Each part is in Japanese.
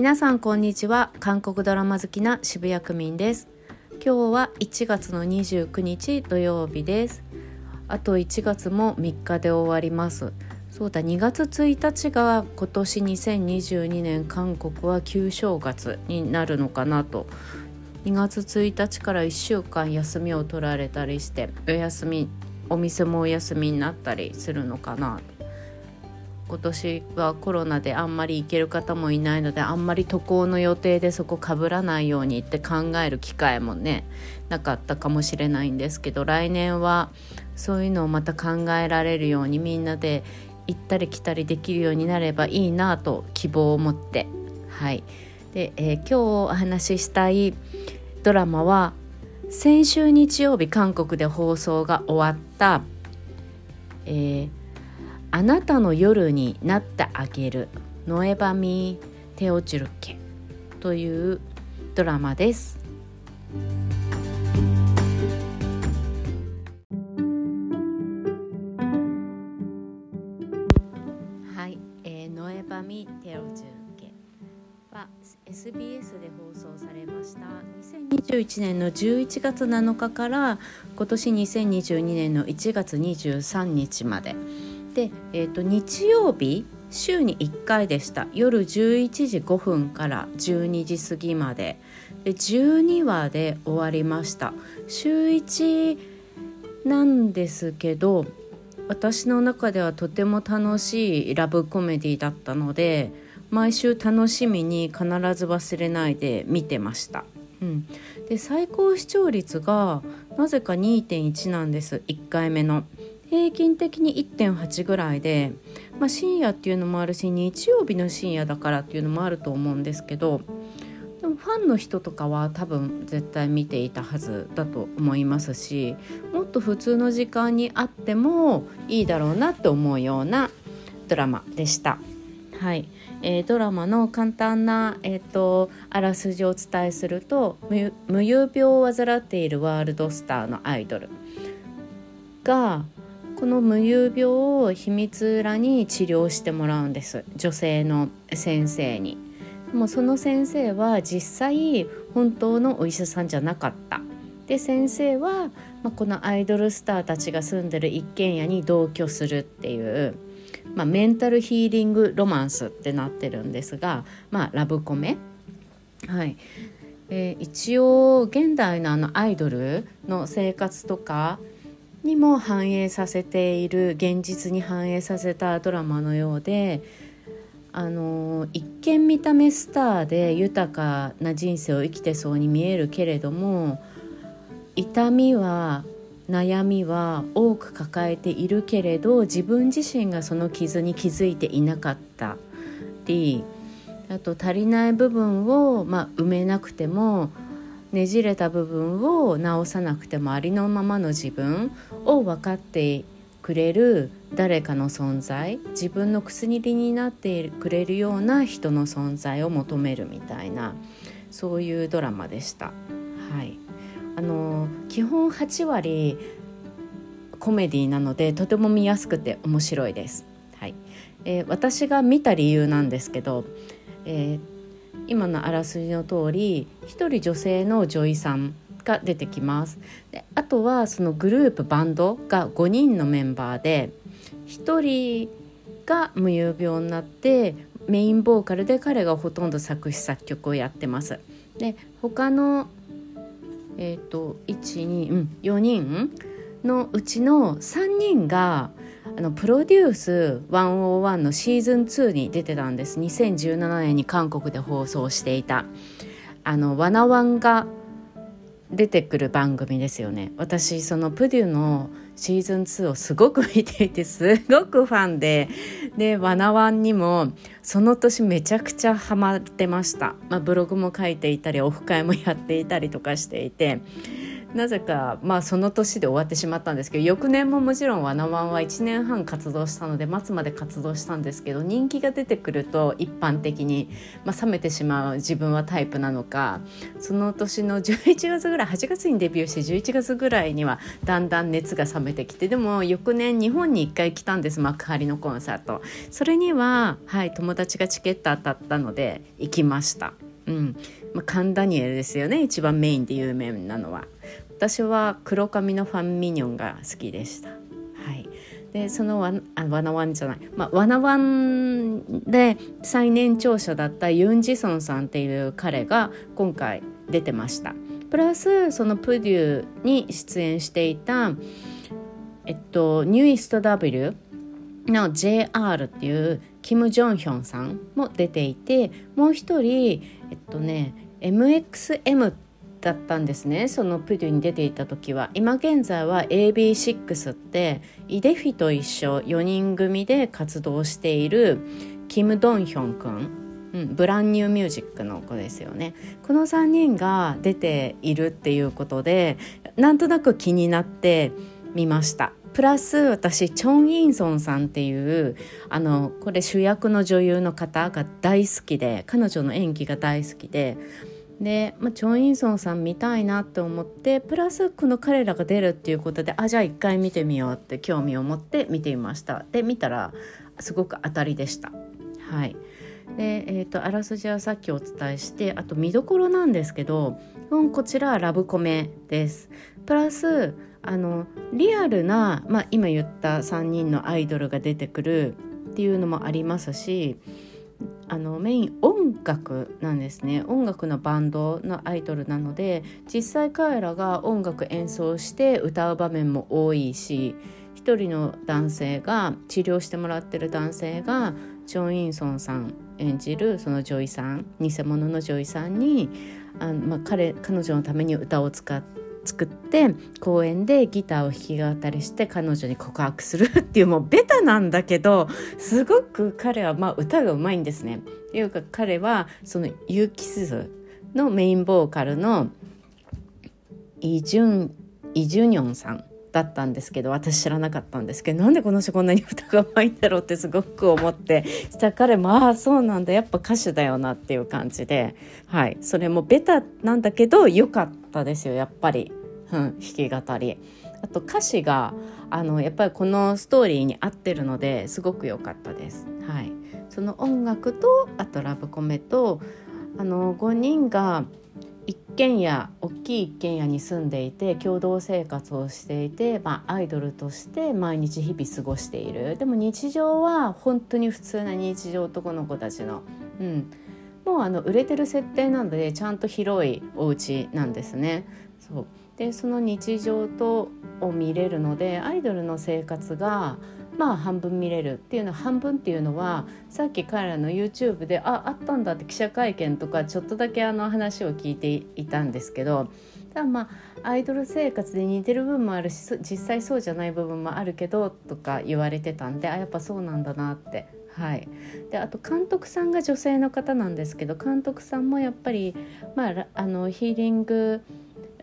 皆さんこんにちは。韓国ドラマ好きな渋谷区民です。今日は1月の29日土曜日です。あと1月も3日で終わります。そうだ2月1日が今年2022年韓国は旧正月になるのかなと。2月1日から1週間休みを取られたりしてお休みお店もお休みになったりするのかな今年はコロナであんまり行ける方もいないのであんまり渡航の予定でそこかぶらないようにって考える機会もねなかったかもしれないんですけど来年はそういうのをまた考えられるようにみんなで行ったり来たりできるようになればいいなと希望を持って。はい。で、えー、今日お話ししたいドラマは先週日曜日韓国で放送が終わった、えーあなたの夜になってあげるノエバミテオチュルケというドラマです。はい、えー、ノエバミテオチュルケは SBS で放送されました2021年の11月7日から今年2022年の1月23日まで。で、えーと、日曜日週に1回でした。夜11時5分から12時過ぎまで。で12話で終わりました。週1なんですけど私の中ではとても楽しいラブコメディだったので毎週楽しみに必ず忘れないで見てました、うん、で最高視聴率がなぜか2.1なんです。1回目の。平均的に1.8ぐらいで、まあ、深夜っていうのもあるし日曜日の深夜だからっていうのもあると思うんですけどでもファンの人とかは多分絶対見ていたはずだと思いますしもっと普通の時間にあってもいいだろうなって思うようなドラマでした。はいえー、ドラマの簡単な、えーと、あらすじをお伝えすると無有病を患っているワールドスターのアイドルがこの無遊病を秘密裏に治療してもらうんです女性の先生に。でもその先生は実際本当のお医者さんじゃなかった。で先生は、まあ、このアイドルスターたちが住んでる一軒家に同居するっていう、まあ、メンタルヒーリングロマンスってなってるんですが、まあ、ラブコメ。はいえー、一応現代のあのアイドルの生活とかにも反映させている現実に反映させたドラマのようであの一見見た目スターで豊かな人生を生きてそうに見えるけれども痛みは悩みは多く抱えているけれど自分自身がその傷に気づいていなかった。りあと足りない部分を、まあ、埋めなくてもねじれた部分を直さなくてもありのままの自分を分かってくれる誰かの存在自分の薬になってくれるような人の存在を求めるみたいなそういうドラマでした。はい、あの基本8割コメディなのでとても見やすくて面白いです。はいえー、私が見た理由なんですけど、えー今のあらすじの通り一人女性の女医さんが出てきますであとはそのグループバンドが5人のメンバーで1人が無遊病になってメインボーカルで彼がほとんど作詞作曲をやってます。で他のえっ、ー、と12、うん、4人のうちの3人があのプロデュース101のシーズン2に出てたんです。2017年に韓国で放送していた。あのワナワンが出てくる番組ですよね。私そのプデュのシーズン2をすごく見ていてすごくファンで。でワナワンにもその年めちゃくちゃハマってました、まあ、ブログも書いていたりオフ会もやっていたりとかしていて。なぜかまあその年で終わってしまったんですけど翌年ももちろん「ワナワン」は1年半活動したので末まで活動したんですけど人気が出てくると一般的に、まあ、冷めてしまう自分はタイプなのかその年の11月ぐらい8月にデビューして11月ぐらいにはだんだん熱が冷めてきてでも翌年日本に1回来たんです幕張のコンサート。それには、はい、友達がチケット当たったので行きました。うん。まあ、カンダニエルですよね一番メインで有名なのは。私は黒髪のファンミニョンが好きでした。はい。でそのワあワナワンじゃない、まあ、ワナワンで最年長者だったユン・ジソンさんっていう彼が今回出てました。プラスそのプデューに出演していたえっとニューイスト W の JR っていうキム・ジョンヒョンさんも出ていてもう一人えっとね MXM っだったんですね。そのプデュに出ていた時は。今現在は AB6 ってイデフィと一緒4人組で活動しているキム・ドンヒョン君うん、ブランニューミュージックの子ですよね。この3人が出ているっていうことでなんとなく気になってみました。プラス私チョン・インソンさんっていうあのこれ主役の女優の方が大好きで彼女の演技が大好きでで、まあ、チョン・インソンさん見たいなって思ってプラスこの彼らが出るっていうことであじゃあ一回見てみようって興味を持って見てみました。で見たらすごく当たりでした。はい。で、えーと、あらすじはさっきお伝えしてあと見どころなんですけどうんこちらラブコメです。プラスあのリアルな、まあ、今言った3人のアイドルが出てくるっていうのもありますしあのメイン音楽なんですね。音楽のバンドのアイドルなので実際彼らが音楽演奏して歌う場面も多いし一人の男性が治療してもらってる男性がジョン・インソンさん演じるその女医さん偽物の女医さんにあの、まあ、彼彼女のために歌を使って作って公園でギターを弾き語りして彼女に告白するっていうもうベタなんだけどすごく彼はまあ歌がうまいんですね。っていうか彼はそのユーキスのメインボーカルのイ・ジュンイ・ジュニョンさんだったんですけど私知らなかったんですけどなんでこの人こんなに歌がうまいんだろうってすごく思ってしたら彼もああそうなんだ。やっぱ歌手だよなっていう感じで。はい。それもベタなんだけど良かったですよやっぱり、うん、弾き語り。あと歌詞があのやっぱりこのストーリーに合ってるのですごく良かったです。はい、その音楽とあとラブコメとあの5人が一軒家大きい一軒家に住んでいて共同生活をしていて、まあ、アイドルとして毎日日々過ごしているでも日常は本当に普通な日常男の子たちの、うん、もうあの売れてる設定なのでちゃんと広いお家なんですね。そうでその日常とを見れるのでアイドルの生活がまあ半分見れるっていうのは半分っていうのはさっき彼らの YouTube でああったんだって記者会見とかちょっとだけあの話を聞いていたんですけどただまあアイドル生活で似てる部分もあるし実際そうじゃない部分もあるけどとか言われてたんであやっぱそうなんだなって。はい、であと監督さんが女性の方なんですけど監督さんもやっぱり、まあ、あのヒーリング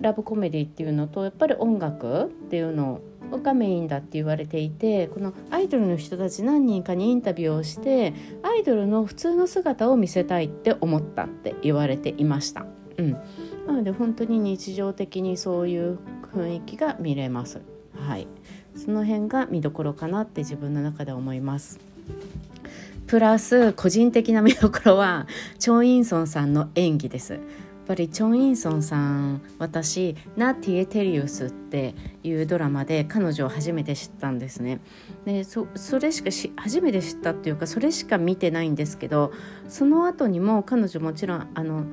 ラブコメディっていうのとやっぱり音楽っていうのをがメインだって言われていてこのアイドルの人たち何人かにインタビューをしてアイドルの普通の姿を見せたいって思ったって言われていました。うん、なので本当に日常的にそういう雰囲気が見れます。はい、その辺が見どころかなって自分の中で思います。プラス個人的な見どころはチョン・インソンさんの演技です。ぱりチョン・インソンさん私「ナ・ティエ・テリウス」っていうドラマで彼女を初めて知ったんですね。でそれしかし初めて知ったっていうかそれしか見てないんですけどその後にも彼女もちろんあの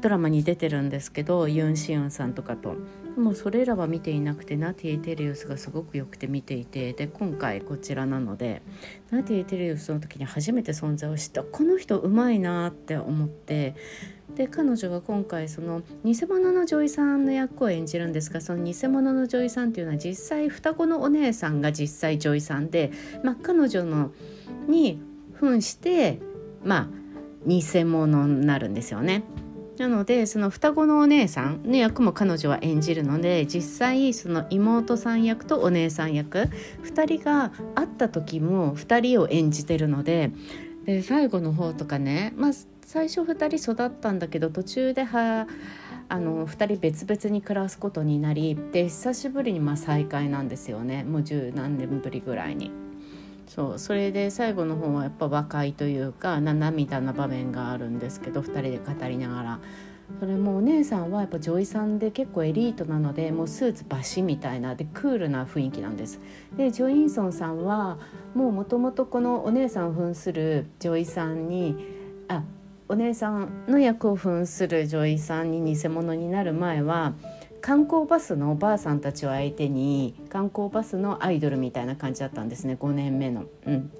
ドラマに出てるんですけどユン・シユンさんとかと。もうそれらは見ていなくてナティエ・テリウスがすごくよくて見ていてで今回こちらなのでナティエ・テリウスの時に初めて存在を知ったこの人うまいなって思ってで彼女が今回その偽物の女医さんの役を演じるんですがその偽物の女医さんっていうのは実際双子のお姉さんが実際女医さんで、まあ、彼女のに扮してまあ偽物になるんですよね。なのでその双子のお姉さんの役も彼女は演じるので実際その妹さん役とお姉さん役2人が会った時も2人を演じてるのでで最後の方とかね、まあ、最初2人育ったんだけど途中ではあの2人別々に暮らすことになりで久しぶりにまあ再会なんですよねもう十何年ぶりぐらいに。そうそれで最後の方はやっぱ和解というか涙な場面があるんですけど2人で語りながらそれもお姉さんはやっぱ女医さんで結構エリートなのでもうスーツバシみたいなでクールな雰囲気なんです。でジョインソンさんはもうもともとこのお姉さんを扮する女医さんにあお姉さんの役を扮する女医さんに偽物になる前は観光バスのおばあさんたちを相手に観光バスのアイドルみたいな感じだったんですね5年目の。うん、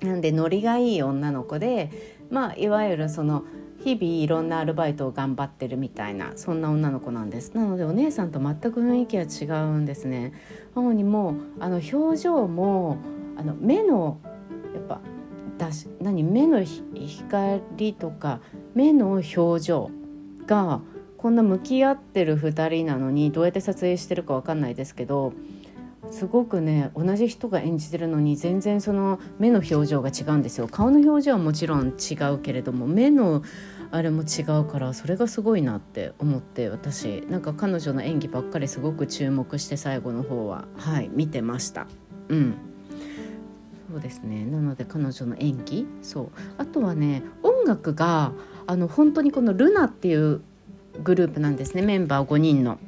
なんでノリがいい女の子で、まあ、いわゆるその日々いろんなアルバイトを頑張ってるみたいなそんな女の子なんです。なのでお姉さんと全く雰囲気は違うんですね。主にもあの表情もあの目のやっぱだし何目の光とか目の表情がこんな向き合ってる2人なのにどうやって撮影してるか分かんないですけどすごくね同じ人が演じてるのに全然その目の表情が違うんですよ。顔の表情はもちろん違うけれども目のあれも違うからそれがすごいなって思って私なんか彼女の演技ばっかりすごく注目して最後の方は。はい見てました。うん。そうですね。なので彼女の演技。そう。あとはね音楽があの本当にこのルナっていうグループなんですね。メンバー5人の。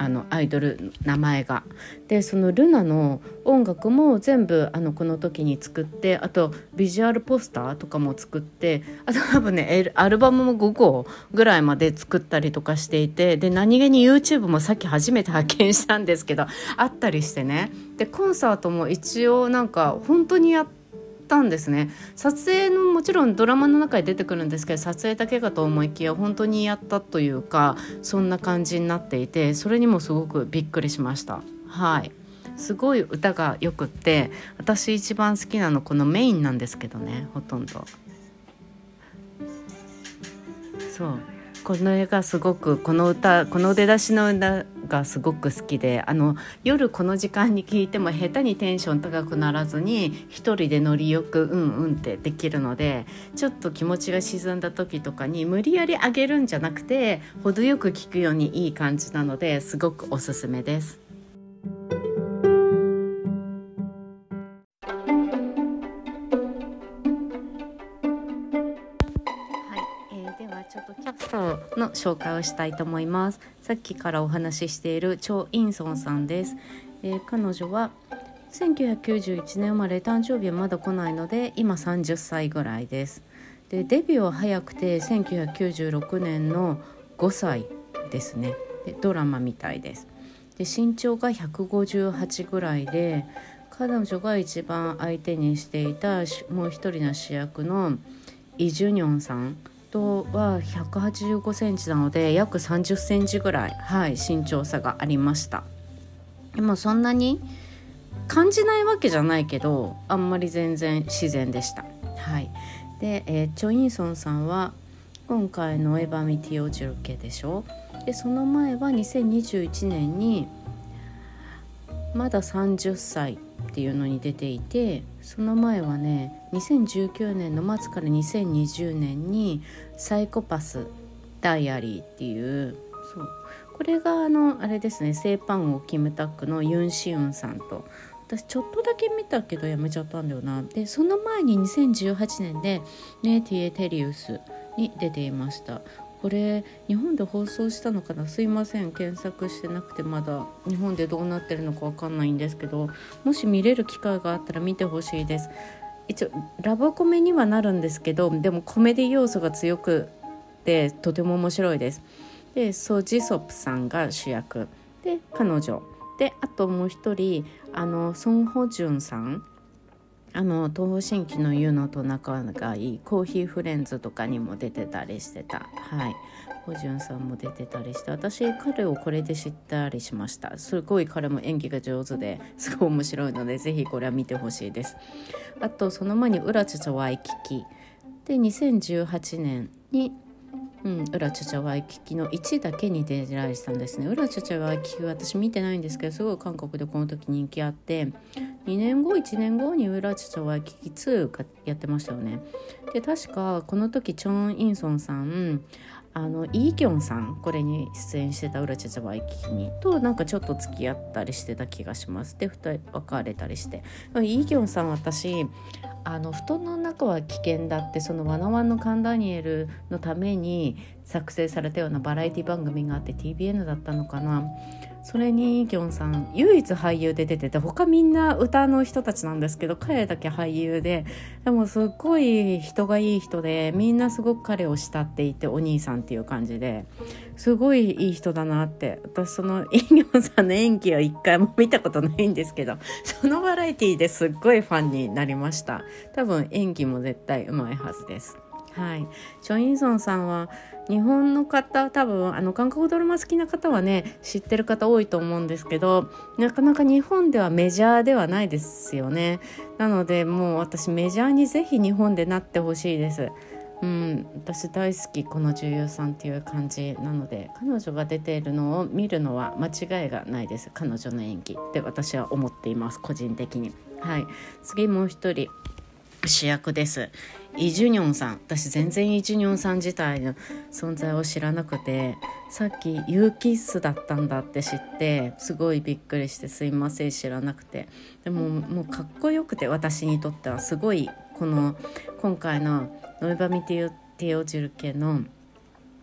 あのアイドル名前が。でそのルナの音楽も全部あのこの時に作ってあとビジュアルポスターとかも作ってあと多分ねアルバムも5個ぐらいまで作ったりとかしていてで何気に YouTube もさっき初めて発見したんですけどあったりしてねでコンサートも一応なんか本当にやってったんですね。撮影のもちろんドラマの中で出てくるんですけど撮影だけかと思いきや本当にやったというかそんな感じになっていてそれにもすごくびっくりしました。はい。すごい歌がよくって私一番好きなのこのメインなんですけどねほとんど。そう。この絵がすごくこの歌この出だしの歌がすごく好きであの夜この時間に聞いても下手にテンション高くならずに一人で乗りよくうんうんってできるのでちょっと気持ちが沈んだ時とかに無理やり上げるんじゃなくて程よく聞くようにいい感じなのですごくおすすめです。の紹介をしたいと思います。さっきからお話ししているチョ・インソンさんです、えー、彼女は1991年生まれ誕生日はまだ来ないので今30歳ぐらいです。でデビューは早くて1996年の5歳ですね。でドラマみたいです。で身長が158ぐらいで彼女が一番相手にしていたもう一人の主役のイ・ジュニョンさんとは185センチなので約30センチぐらい、はい、身長差がありました。でもそんなに感じないわけじゃないけどあんまり全然自然でした。はい。で、えー、チョ・インソンさんは今回のエヴァミティオジュルケでしょ？でその前は2021年にまだ30歳。っていうのに出ていてその前はね2019年の末から2020年に「サイコパス・ダイアリー」っていうそうこれがあのあれですねセイパンをキムタックのユン・シウンさんと私ちょっとだけ見たけどやめちゃったんだよな。でその前に2018年で「ネイティエ・テリウス」に出ていました。これ日本で放送したのかなすいません検索してなくてまだ日本でどうなってるのか分かんないんですけどもし見れる機会があったら見てほしいです。一応ラブコメにはなるんですけどでもコメディ要素が強くてとても面白いです。でソ・ジソプさんが主役。で彼女。であともう一人あのソン・ホジュンさん。あの東方神起のユノと仲がいいコーヒーフレンズとかにも出てたりしてた。はい。ホジュンさんも出てたりして私彼をこれで知ったりしました。すごい彼も演技が上手ですごい面白いのでぜひこれは見てほしいです。あとその前に「ウラチャチャワイキキ」で2018年にうん、ウラチャチャワイキキの1だけに出られてたんですね。ウラチャチャワイキキ私見てないんですけどすごい韓国でこの時人気あって2年後1年後にウラチャチャワイキキ2がやってましたよね。で確かこの時チョン・インソンさんあのイ・ギョンさんこれに出演してた「ウラチャチャバイキキにとなんかちょっと付き合ったりしてた気がします。で2人別れたりして。イ・ギョンさん私あの布団の中は危険だってそのワナワンのカンダニエルのために作成されたようなバラエティ番組があって TBN だったのかな。それにイ・ギョンさん唯一俳優で出てて他みんな歌の人たちなんですけど彼だけ俳優ででもすっごい人がいい人でみんなすごく彼を慕っていてお兄さんっていう感じですごいいい人だなって。私そのイ・ギョンさんの演技は一回も見たことないんですけどそのバラエティーですっごいファンになりました。多分演技も絶対うまいはずです。はい、チョ・インソンさんは日本の方多分あの韓国ドラマ好きな方はね知ってる方多いと思うんですけどなかなか日本ではメジャーではないですよね。なのでもう私メジャーにぜひ日本でなってほしいです。うん、私大好きこの女優さんっていう感じなので彼女が出ているのを見るのは間違いがないです。彼女の演技って私は思っています個人的に。はい。次もう一人主役です。イ・ジュニョンさん。私全然イ・ジュニョンさん自体の存在を知らなくてさっきユーキッスだったんだって知ってすごいびっくりしてすいません知らなくて。でももうかっこよくて私にとってはすごいこの今回の「ノイバミティオティオジュル家の」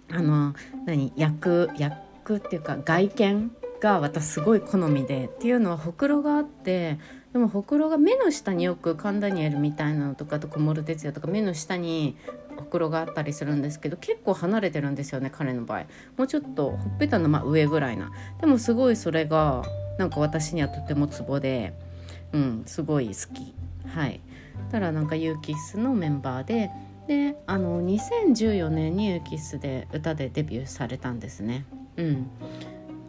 あの何役役っていうか外見が私すごい好みでっていうのはほくろがあってでもほくろが目の下によくカンダニエルみたいなのとかと小室哲哉とか目の下にほくろがあったりするんですけど結構離れてるんですよね彼の場合。もうちょっとほっぺたのま上ぐらいなでもすごいそれがなんか私にはとてもツボで。うんすごい好き。はい。たらなんかユーキッスのメンバーで。であの2014年にユーキッスで歌でデビューされたんですね。うん。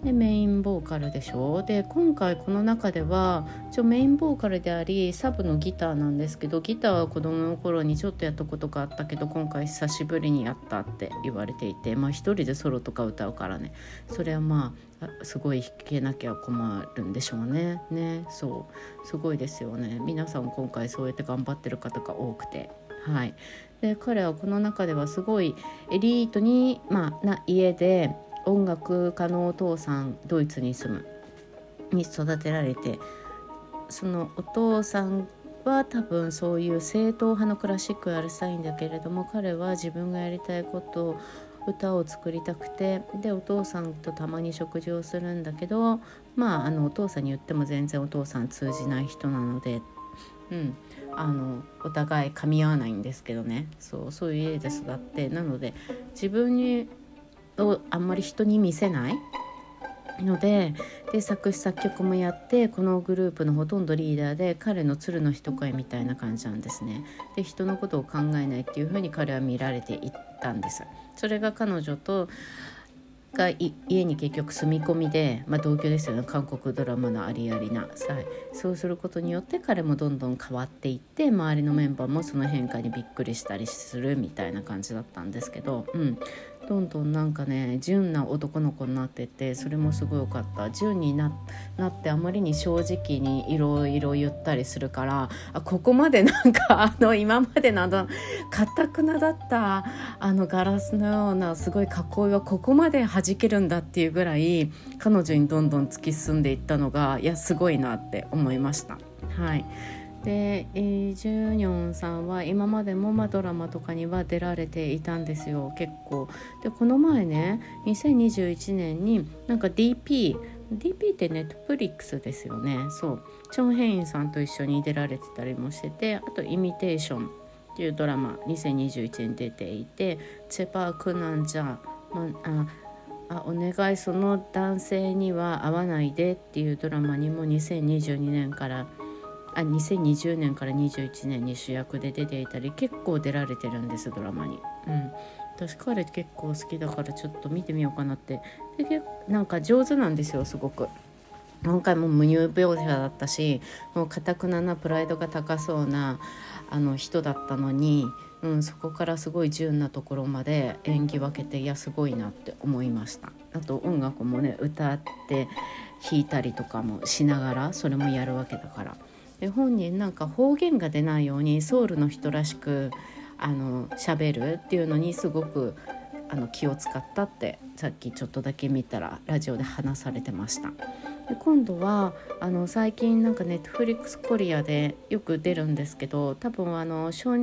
でメインボーカルでしょ？で今回この中では一応メインボーカルでありサブのギターなんですけどギターは子供の頃にちょっとやったことがあったけど今回久しぶりにやったって言われていてまあ一人でソロとか歌うからね。それはまあすごい弾けなきゃ困るんでしょうね。ねそう。すごいですよね。皆さん今回そうやって頑張ってる方が多くて。はい。で彼はこの中ではすごいエリートに、まあ、な家で音楽家のお父さんドイツに住むに育てられてそのお父さんは多分そういう正統派のクラシックをやりたいんだけれども彼は自分がやりたいことを歌を作りたくてでお父さんとたまに食事をするんだけどまああのお父さんに言っても全然お父さん通じない人なので、うん、あのお互い噛み合わないんですけどね。そうそういう家で育ってなので自分にをあんまり人に見せない？のでで作詞作曲もやってこのグループのほとんどリーダーで彼の鶴の一声みたいな感じなんですね。で人のことを考えないっていうふうに彼は見られていったんです。それが彼女とが家に結局住み込みで、まあ、同居ですよね韓国ドラマのありありなさそうすることによって彼もどんどん変わっていって周りのメンバーもその変化にびっくりしたりするみたいな感じだったんですけど、うん、どんどんなんかね純な男の子になっててそれもすごい良かった純になってあまりに正直にいろいろ言ったりするからあここまでなんかあの今までのあのかたくなだったあのガラスのようなすごい囲いはここまで弾けるんだっていうぐらい彼女にどんどん突き進んでいったのがいやすごいなって思いました。はいでイ・ジュニョンさんは今までもまドラマとかには出られていたんですよ結構。でこの前ね2021年になんか DP DP ってネットフリックスですよね。そう。チョン・ヘインさんと一緒に出られてたりもしててあと「イミテーション」っていうドラマ2021年出ていて「チェパー・クナンジャー」まああお願いその男性には会わないでっていうドラマにも2022年から出あ2020年から21年に主役で出ていたり結構出られてるんですドラマに。うん、私彼結構好きだからちょっと見てみようかなってでなんか上手なんですよすごく。今回も無乳描写だったしもうかたくななプライドが高そうなあの人だったのにうん、そこからすごい純なところまで演技分けていやすごいなって思いましたあと音楽もね歌って弾いたりとかもしながらそれもやるわけだからで本人なんか方言が出ないようにソウルの人らしくあの喋るっていうのにすごくあの気を使ったってさっきちょっとだけ見たらラジオで話されてました。で今度はあの最近なんかネットフリックスコリアでよく出るんですけど多分あの少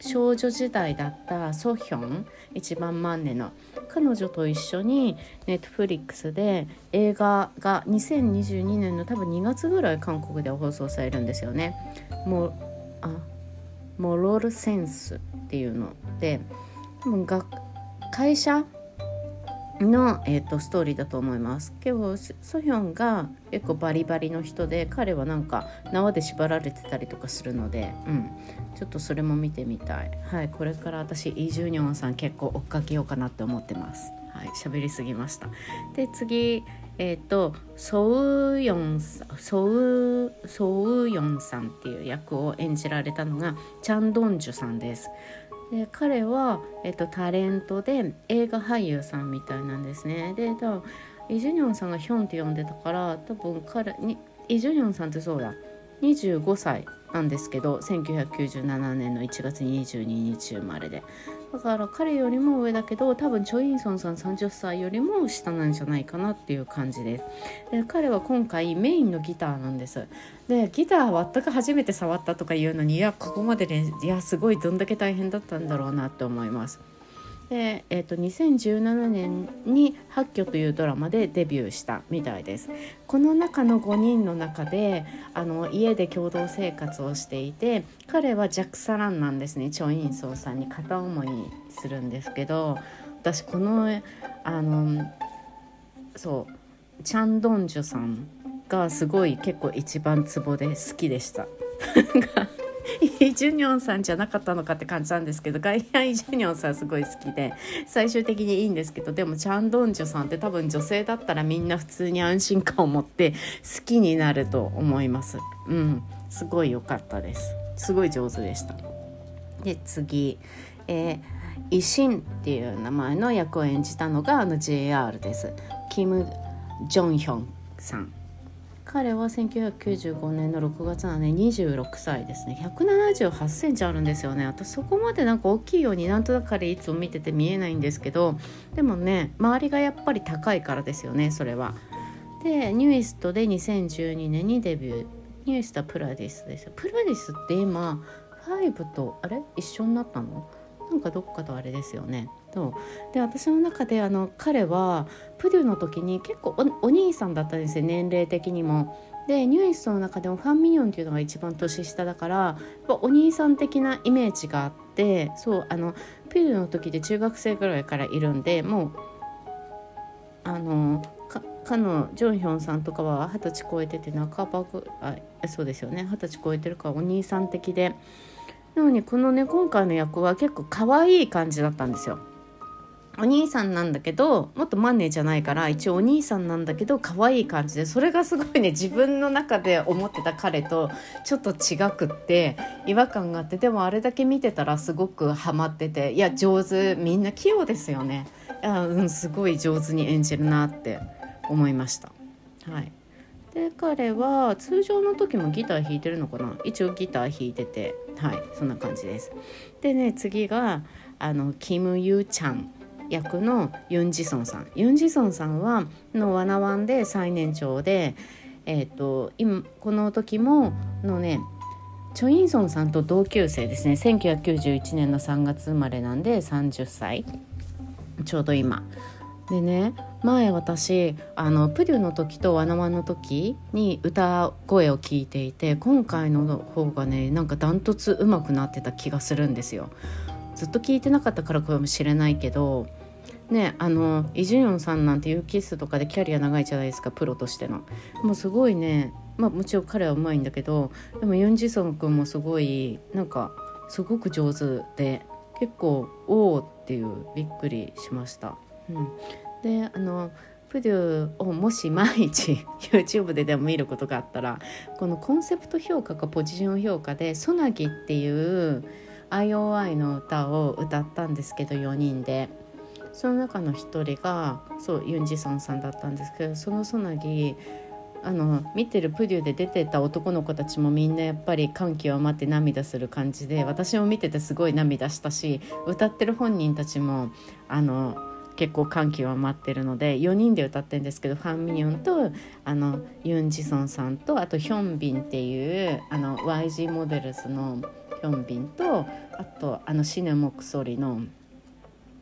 少女時代だったソヒョン一番マンネの彼女と一緒にネットフリックスで映画が2022年の多分2月ぐらい韓国で放送されるんですよね。もあモロルセンスっていうので多分会社の、えーと、ストーリーだと思います。けどソヒョンが結構バリバリの人で彼はなんか縄で縛られてたりとかするので、うん、ちょっとそれも見てみたい。はいこれから私イ・ジュニョンさん結構追っかけようかなって思ってます。はい喋りすぎました。で次えっ、ー、とソウヨンソウソウヨンさんっていう役を演じられたのがチャン・ドンジュさんです。で彼は、えっと、タレントで映画俳優さんみたいなんですね。で多分イ・ジュニョンさんがヒョンって呼んでたから多分彼にイ・ジュニョンさんってそうだ。25歳なんですけど1997年の1月22日生まれで。だから彼よりも上だけど多分チョ・インソンさん30歳よりも下なんじゃないかなっていう感じです。で彼は今回メインのギターなんです。でギター全く初めて触ったとかいうのにいやここまでねいやすごいどんだけ大変だったんだろうなって思います。で、えーと、2017年に「八挙」というドラマでデビューしたみたいですこの中の5人の中であの家で共同生活をしていて彼はジャック・サランなんですねチョ・インソーさんに片思いするんですけど私このあのそうチャン・ドンジュさんがすごい結構一番ツボで好きでした。イ・ジュニョンさんじゃなかったのかって感じなんですけどガイア・イ・ジュニョンさんすごい好きで最終的にいいんですけどでもチャン・ドンジュさんって多分女性だったらみんな普通に安心感を持って好きになると思います。うん。すごい良かったです。すごい上手でした。で次。えーイシンっていう名前の役を演じたのがあの JR です。キム・ジョンヒョンさん。彼は1995年の6月なので26歳ですね。178センチあるんですよね。私そこまでなんか大きいようになんとなくいつも見てて見えないんですけどでもね周りがやっぱり高いからですよねそれは。でニューイストで2012年にデビュー。ニューイストはプラディスですプラディスって今5とあれ？一緒になったの？なんかどっかとあれですよね。と。で私の中であの彼はプデュの時に結構お兄さんだったんですよ年齢的にも。でニューイストの中でもファン・ミニョンっていうのが一番年下だからお兄さん的なイメージがあってそうあのピュの時で中学生ぐらいからいるんでもうあのかのジョンヒョンさんとかは二十歳超えてて半ばぐあそうですよね二十歳超えてるからお兄さん的でなのにこのね今回の役は結構可愛い感じだったんですよ。お兄さんなんだけどもっとマネーじゃないから一応お兄さんなんだけど可愛い感じでそれがすごいね自分の中で思ってた彼とちょっと違くって違和感があってでもあれだけ見てたらすごくハマってていや上手みんな器用ですよね。いや、うん、すごい上手に演じるなって思いました。はい。で彼は通常の時もギター弾いてるのかな？一応ギター弾いててはいそんな感じです。でね次があのキム・ユーチャン役のユン・ジソンさん。ユン・ジソンさんはのワナワンで最年長でえ、ー、と今この時ものねチョ・インソンさんと同級生ですね。1991年の3月生まれなんで30歳。ちょうど今。でね前私あのプデュの時とワナワンの時に歌声を聞いていて今回の方がねなんかダントツ上手くなってた気がするんですよ。ずっと聞いてなかったからかもしれないけどねあのイ・ジュニョンさんなんてユーキッスとかでキャリア長いじゃないですかプロとしての。もうすごいねまあもちろん彼はうまいんだけどでもユン・ジソン君もすごいなんかすごく上手で結構おおっていうびっくりしました。うん、であのプデューをもし毎日 YouTube ででも見ることがあったらこのコンセプト評価かポジション評価でソナギっていう IOI の歌を歌ったんですけど4人で。その中の1人がそうユン・ジソンさんだったんですけどそのソナギあの見てるプデュで出てた男の子たちもみんなやっぱり感極まって涙する感じで私も見ててすごい涙したし歌ってる本人たちもあの結構感極まってるので4人で歌ってるんですけどファン・ミニョンとあのユン・ジソンさんとあとヒョンビンっていうあの YG モデルスのヒョンビンとあとあのシネモクソリの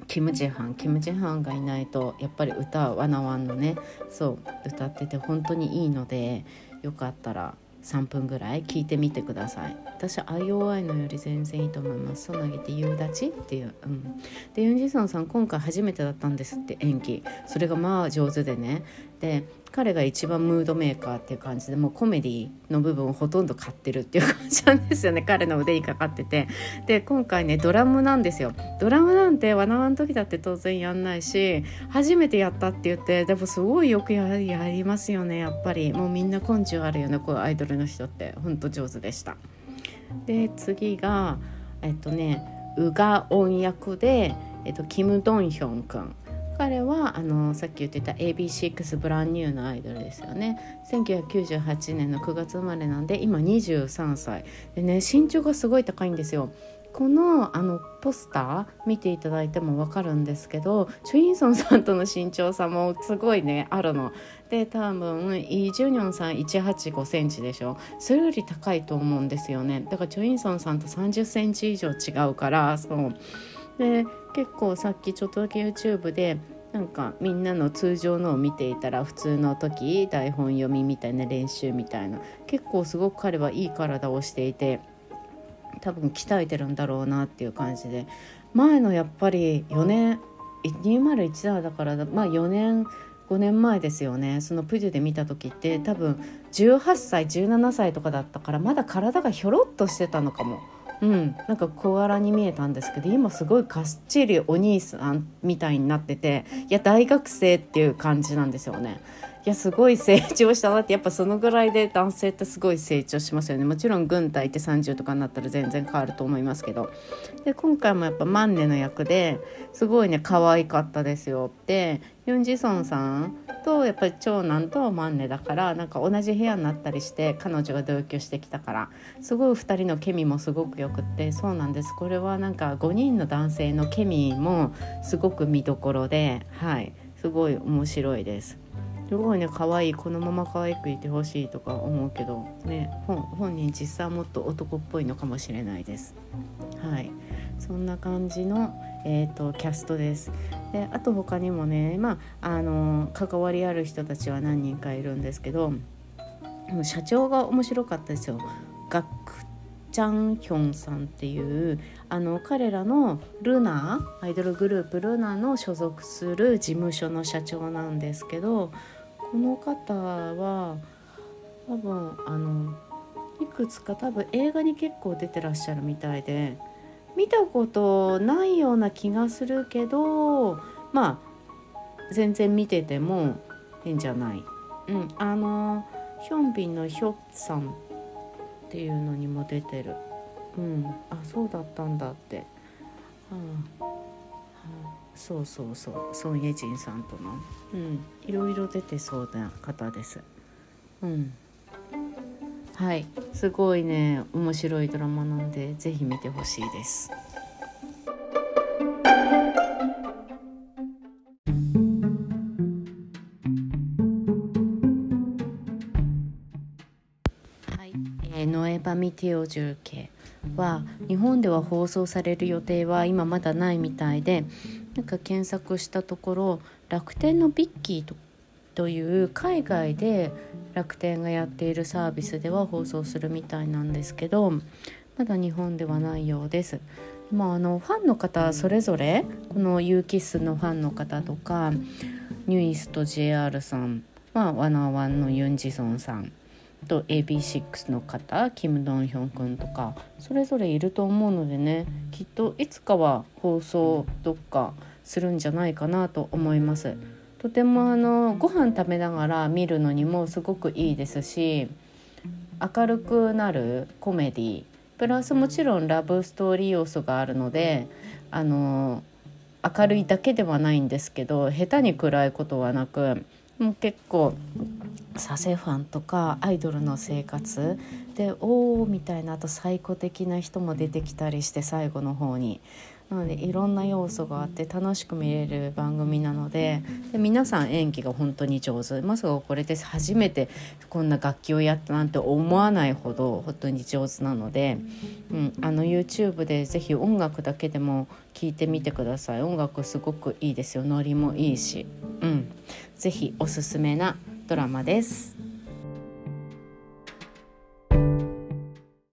キム・ジハンキム・ジハンがいないとやっぱり歌はなわんのね。そう歌ってて本当にいいのでよかったら3分ぐらい聞いてみてください。私 IOI のより全然いいと思います。そなぎて夕立っていう、うん、でユン・ジソンさん今回初めてだったんですって演技。それがまあ上手でね。で彼が一番ムードメーカーっていう感じでもうコメディの部分をほとんど買ってるっていう感じなんですよね。彼の腕にかかってて。で今回ねドラムなんですよ。ドラムなんてわなわの時だって当然やんないし初めてやったって言ってでもすごいよくやりますよね。やっぱり。もうみんな根性あるよね。こういうアイドルの人って。ほんと上手でした。で次がえっとねウガ音役で、えっと、キム・ドンヒョン君彼はあのさっき言ってた AB6 ブランニューのアイドルですよね。1998年の9月生まれなんで今23歳。でね身長がすごい高いんですよ。このあのポスター見ていただいても分かるんですけどチョ・インソンさんとの身長差もすごいねあるの。で多分イ・ジュニョンさん1 8 5センチでしょ。それより高いと思うんですよね。だからチョ・インソンさんと3 0センチ以上違うからそう。で結構さっきちょっとだけ YouTube でなんかみんなの通常のを見ていたら普通の時台本読みみたいな練習みたいな結構すごく彼はいい体をしていて多分鍛えてるんだろうなっていう感じで前のやっぱり4年201だからまあ4年5年前ですよねそのプデュで見た時って多分18歳17歳とかだったからまだ体がひょろっとしてたのかも。うん、なんか小柄に見えたんですけど今すごいかっちりお兄さんみたいになってていや大学生っていう感じなんですよね。いやすごい成長したなってやっぱそのぐらいで男性ってすごい成長しますよね。もちろん軍隊って30とかになったら全然変わると思いますけど。で今回もやっぱマンネの役ですごいね可愛かったですよでユン・ジソンさんとやっぱり長男とマンネだからなんか同じ部屋になったりして彼女が同居してきたからすごい2人のケミもすごくよくってそうなんです。これはなんか5人の男性のケミもすごく見どころではい。すごい面白いです。すごいね可愛いこのまま可愛くいてほしいとか思うけどね本人実際もっと男っぽいのかもしれないです。はい。そんな感じの、えーと、キャストです。であと他にもねまああの関わりある人たちは何人かいるんですけど社長が面白かったですよ。ガクチャンヒョンさんっていうあの彼らのルナアイドルグループルナの所属する事務所の社長なんですけどこの方は多分あのいくつか多分映画に結構出てらっしゃるみたいで見たことないような気がするけどまあ全然見てても変じゃない。うん、あのヒョンビンのヒョッさんっていうのにも出てる。うん、あそうだったんだって。はあはあそうそうそうソン・イェジンさんとの、うん、いろいろ出てそうな方です。うん、はいすごいね面白いドラマなんで是非見てほしいです。はいえー、ノエバミテオジュ系は日本では放送される予定は今まだないみたいでなんか検索したところ楽天のビッキーとという海外で楽天がやっているサービスでは放送するみたいなんですけどまだ日本ではないようです。まあ、あのファンの方それぞれこのユーキスのファンの方とかニューイスト JR さん、まあ、ワナワンのユン・ジソンさんと AB6 の方キム・ドンヒョン君とかそれぞれいると思うのでねきっといつかは放送どっかするんじゃないかなと思います。とてもあのご飯食べながら見るのにもすごくいいですし明るくなるコメディプラスもちろんラブストーリー要素があるのであの明るいだけではないんですけど下手に暗いことはなくもう結構サセファンとかアイドルの生活でおおみたいなあと最古的な人も出てきたりして最後の方に。なのでいろんな要素があって楽しく見れる番組なのでで皆さん演技が本当に上手。まさかこれで初めてこんな楽器をやったなんて思わないほど本当に上手なので、うん、あの YouTube で是非音楽だけでも聴いてみてください。音楽すごくいいですよ。ノリもいいし、うん、是非おすすめなドラマです。